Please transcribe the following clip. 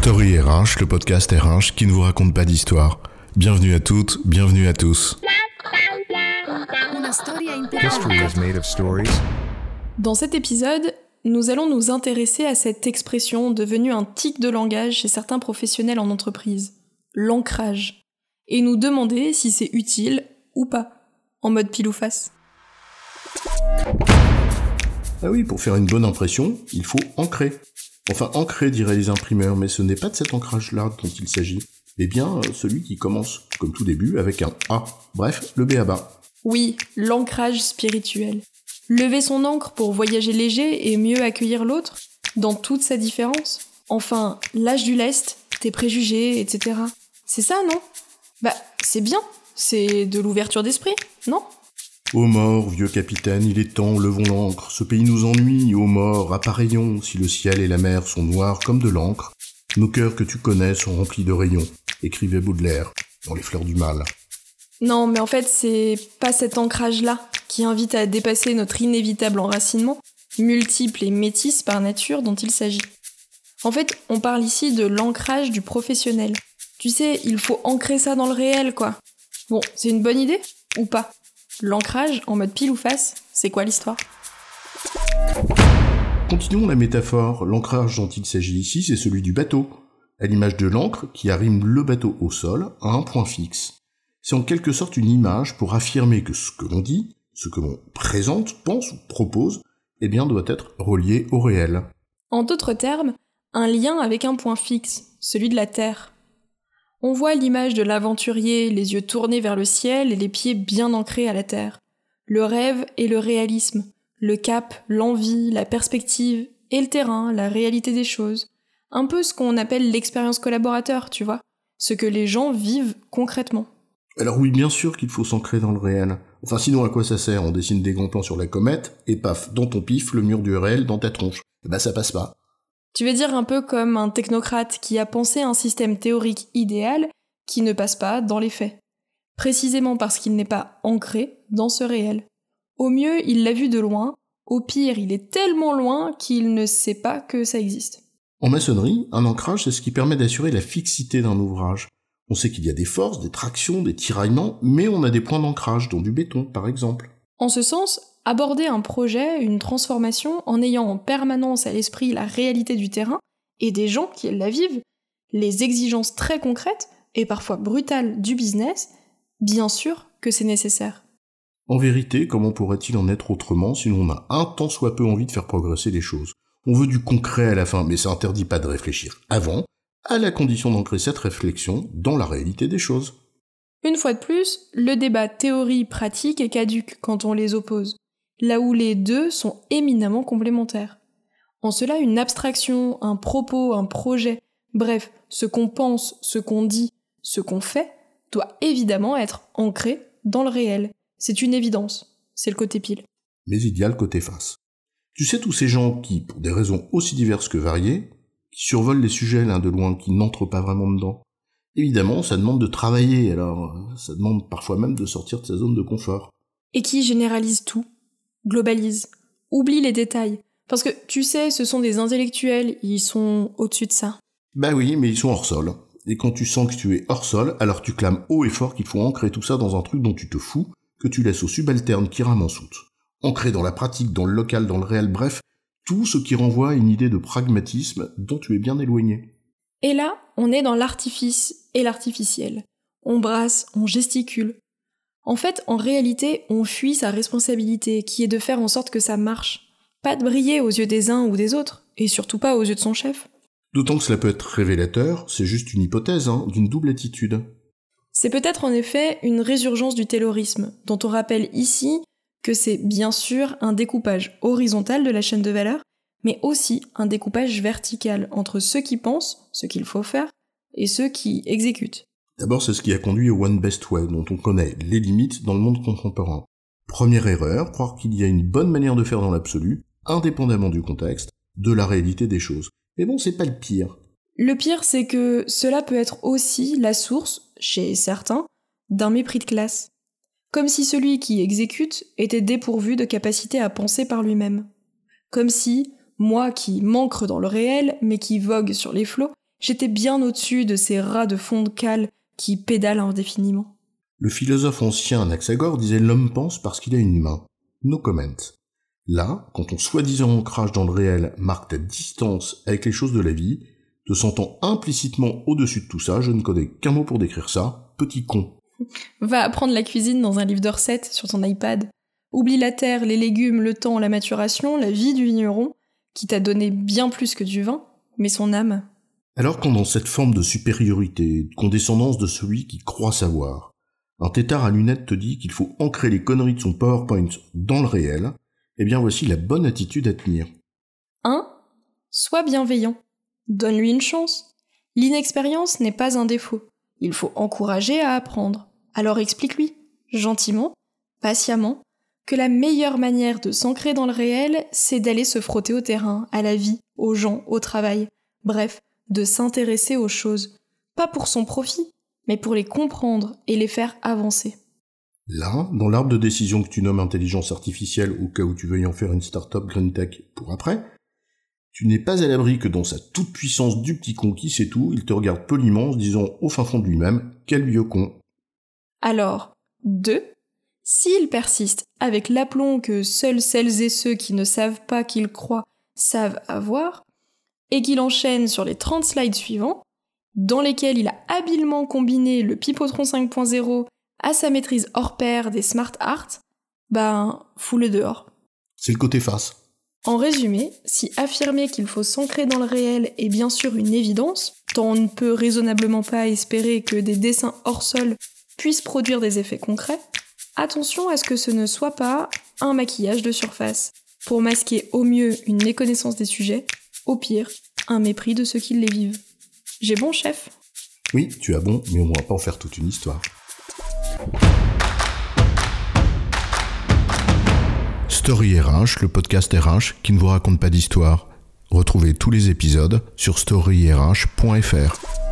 Story RH, le podcast RH qui ne vous raconte pas d'histoire. Bienvenue à toutes, bienvenue à tous. History is made of stories. Dans cet épisode, nous allons nous intéresser à cette expression devenue un tic de langage chez certains professionnels en entreprise, l'ancrage, et nous demander si c'est utile ou pas, en mode pile ou face. Ah oui, pour faire une bonne impression, il faut ancrer. Enfin, ancrer, diraient les imprimeurs, mais ce n'est pas de cet ancrage-là dont il s'agit, mais bien euh, celui qui commence, comme tout début, avec un A. Bref, le B à bas. Oui, l'ancrage spirituel. Lever son encre pour voyager léger et mieux accueillir l'autre, dans toute sa différence. Enfin, l'âge du lest, tes préjugés, etc. C'est ça, non? Bah, c'est bien. C'est de l'ouverture d'esprit, non? Ô mort, vieux capitaine, il est temps, levons l'ancre. Ce pays nous ennuie, ô mort, appareillons. Si le ciel et la mer sont noirs comme de l'encre, nos cœurs que tu connais sont remplis de rayons. Écrivait Baudelaire dans Les Fleurs du Mal. Non, mais en fait, c'est pas cet ancrage-là qui invite à dépasser notre inévitable enracinement, multiple et métis par nature, dont il s'agit. En fait, on parle ici de l'ancrage du professionnel. Tu sais, il faut ancrer ça dans le réel, quoi. Bon, c'est une bonne idée Ou pas? L'ancrage, en mode pile ou face, c'est quoi l'histoire? Continuons la métaphore. L'ancrage dont il s'agit ici, c'est celui du bateau. À l'image de l'encre qui arrime le bateau au sol à un point fixe. C'est en quelque sorte une image pour affirmer que ce que l'on dit, ce que l'on présente, pense ou propose, eh bien doit être relié au réel. En d'autres termes, un lien avec un point fixe, celui de la Terre. On voit l'image de l'aventurier, les yeux tournés vers le ciel et les pieds bien ancrés à la terre. Le rêve et le réalisme, le cap, l'envie, la perspective, et le terrain, la réalité des choses. Un peu ce qu'on appelle l'expérience collaborateur, tu vois. Ce que les gens vivent concrètement. Alors oui, bien sûr qu'il faut s'ancrer dans le réel. Enfin sinon à quoi ça sert? On dessine des grands plans sur la comète, et paf, dans ton pif, le mur du réel dans ta tronche. Eh ben ça passe pas. Tu veux dire un peu comme un technocrate qui a pensé un système théorique idéal qui ne passe pas dans les faits. Précisément parce qu'il n'est pas ancré dans ce réel. Au mieux, il l'a vu de loin, au pire, il est tellement loin qu'il ne sait pas que ça existe. En maçonnerie, un ancrage, c'est ce qui permet d'assurer la fixité d'un ouvrage. On sait qu'il y a des forces, des tractions, des tiraillements, mais on a des points d'ancrage, dont du béton, par exemple. En ce sens, aborder un projet, une transformation, en ayant en permanence à l'esprit la réalité du terrain et des gens qui la vivent, les exigences très concrètes et parfois brutales du business, bien sûr que c'est nécessaire. En vérité, comment pourrait-il en être autrement si l'on a un tant soit peu envie de faire progresser les choses? On veut du concret à la fin, mais ça interdit pas de réfléchir avant, à la condition d'ancrer cette réflexion dans la réalité des choses. Une fois de plus, le débat théorie-pratique est caduque quand on les oppose là où les deux sont éminemment complémentaires. En cela, une abstraction, un propos, un projet, bref, ce qu'on pense, ce qu'on dit, ce qu'on fait, doit évidemment être ancré dans le réel. C'est une évidence. C'est le côté pile. Mais il y a le côté face. Tu sais, tous ces gens qui, pour des raisons aussi diverses que variées, qui survolent les sujets l'un de loin, qui n'entrent pas vraiment dedans. Évidemment, ça demande de travailler, alors ça demande parfois même de sortir de sa zone de confort. Et qui généralise tout globalise, oublie les détails. Parce que tu sais, ce sont des intellectuels, ils sont au-dessus de ça. Bah oui, mais ils sont hors sol. Et quand tu sens que tu es hors sol, alors tu clames haut et fort qu'il faut ancrer tout ça dans un truc dont tu te fous, que tu laisses aux subalternes qui rament en soute. Ancré dans la pratique, dans le local, dans le réel, bref, tout ce qui renvoie à une idée de pragmatisme dont tu es bien éloigné. Et là, on est dans l'artifice et l'artificiel. On brasse, on gesticule, en fait, en réalité, on fuit sa responsabilité, qui est de faire en sorte que ça marche. Pas de briller aux yeux des uns ou des autres, et surtout pas aux yeux de son chef. D'autant que cela peut être révélateur, c'est juste une hypothèse, hein, d'une double attitude. C'est peut-être en effet une résurgence du taylorisme, dont on rappelle ici que c'est bien sûr un découpage horizontal de la chaîne de valeur, mais aussi un découpage vertical entre ceux qui pensent ce qu'il faut faire et ceux qui exécutent. D'abord, c'est ce qui a conduit au One Best Way, dont on connaît les limites dans le monde contemporain. Première erreur, croire qu'il y a une bonne manière de faire dans l'absolu, indépendamment du contexte, de la réalité des choses. Mais bon, c'est pas le pire. Le pire, c'est que cela peut être aussi la source, chez certains, d'un mépris de classe. Comme si celui qui exécute était dépourvu de capacité à penser par lui-même. Comme si, moi qui m'ancre dans le réel, mais qui vogue sur les flots, j'étais bien au-dessus de ces rats de fond de cale qui pédalent indéfiniment. Le philosophe ancien Anaxagore disait l'homme pense parce qu'il a une main. No comment. Là, quand ton soi-disant ancrage dans le réel marque ta distance avec les choses de la vie, te sentant implicitement au-dessus de tout ça, je ne connais qu'un mot pour décrire ça, petit con. Va apprendre la cuisine dans un livre de recettes sur ton iPad. Oublie la terre, les légumes, le temps, la maturation, la vie du vigneron, qui t'a donné bien plus que du vin, mais son âme. Alors quand dans cette forme de supériorité, de condescendance de celui qui croit savoir, un tétard à lunettes te dit qu'il faut ancrer les conneries de son PowerPoint dans le réel, eh bien voici la bonne attitude à tenir. 1. Sois bienveillant. Donne-lui une chance. L'inexpérience n'est pas un défaut. Il faut encourager à apprendre. Alors explique-lui, gentiment, patiemment, que la meilleure manière de s'ancrer dans le réel, c'est d'aller se frotter au terrain, à la vie, aux gens, au travail, bref, de s'intéresser aux choses, pas pour son profit, mais pour les comprendre et les faire avancer. Là, dans l'arbre de décision que tu nommes intelligence artificielle au cas où tu veuilles en faire une start-up green tech pour après, tu n'es pas à l'abri que dans sa toute puissance du petit con qui sait tout, il te regarde poliment en se disant au fin fond de lui-même, quel vieux con. Alors, deux, s'il persiste avec l'aplomb que seuls celles et ceux qui ne savent pas qu'ils croient savent avoir, et qu'il enchaîne sur les 30 slides suivants, dans lesquels il a habilement combiné le Pipotron 5.0 à sa maîtrise hors pair des smart art, ben, fous-le dehors. C'est le côté face. En résumé, si affirmer qu'il faut s'ancrer dans le réel est bien sûr une évidence, tant on ne peut raisonnablement pas espérer que des dessins hors sol puissent produire des effets concrets, attention à ce que ce ne soit pas un maquillage de surface, pour masquer au mieux une méconnaissance des sujets, au pire, un mépris de ceux qui les vivent. J'ai bon, chef? Oui, tu as bon, mais on ne va pas en faire toute une histoire. Story RH, le podcast RH qui ne vous raconte pas d'histoire. Retrouvez tous les épisodes sur storyrh.fr.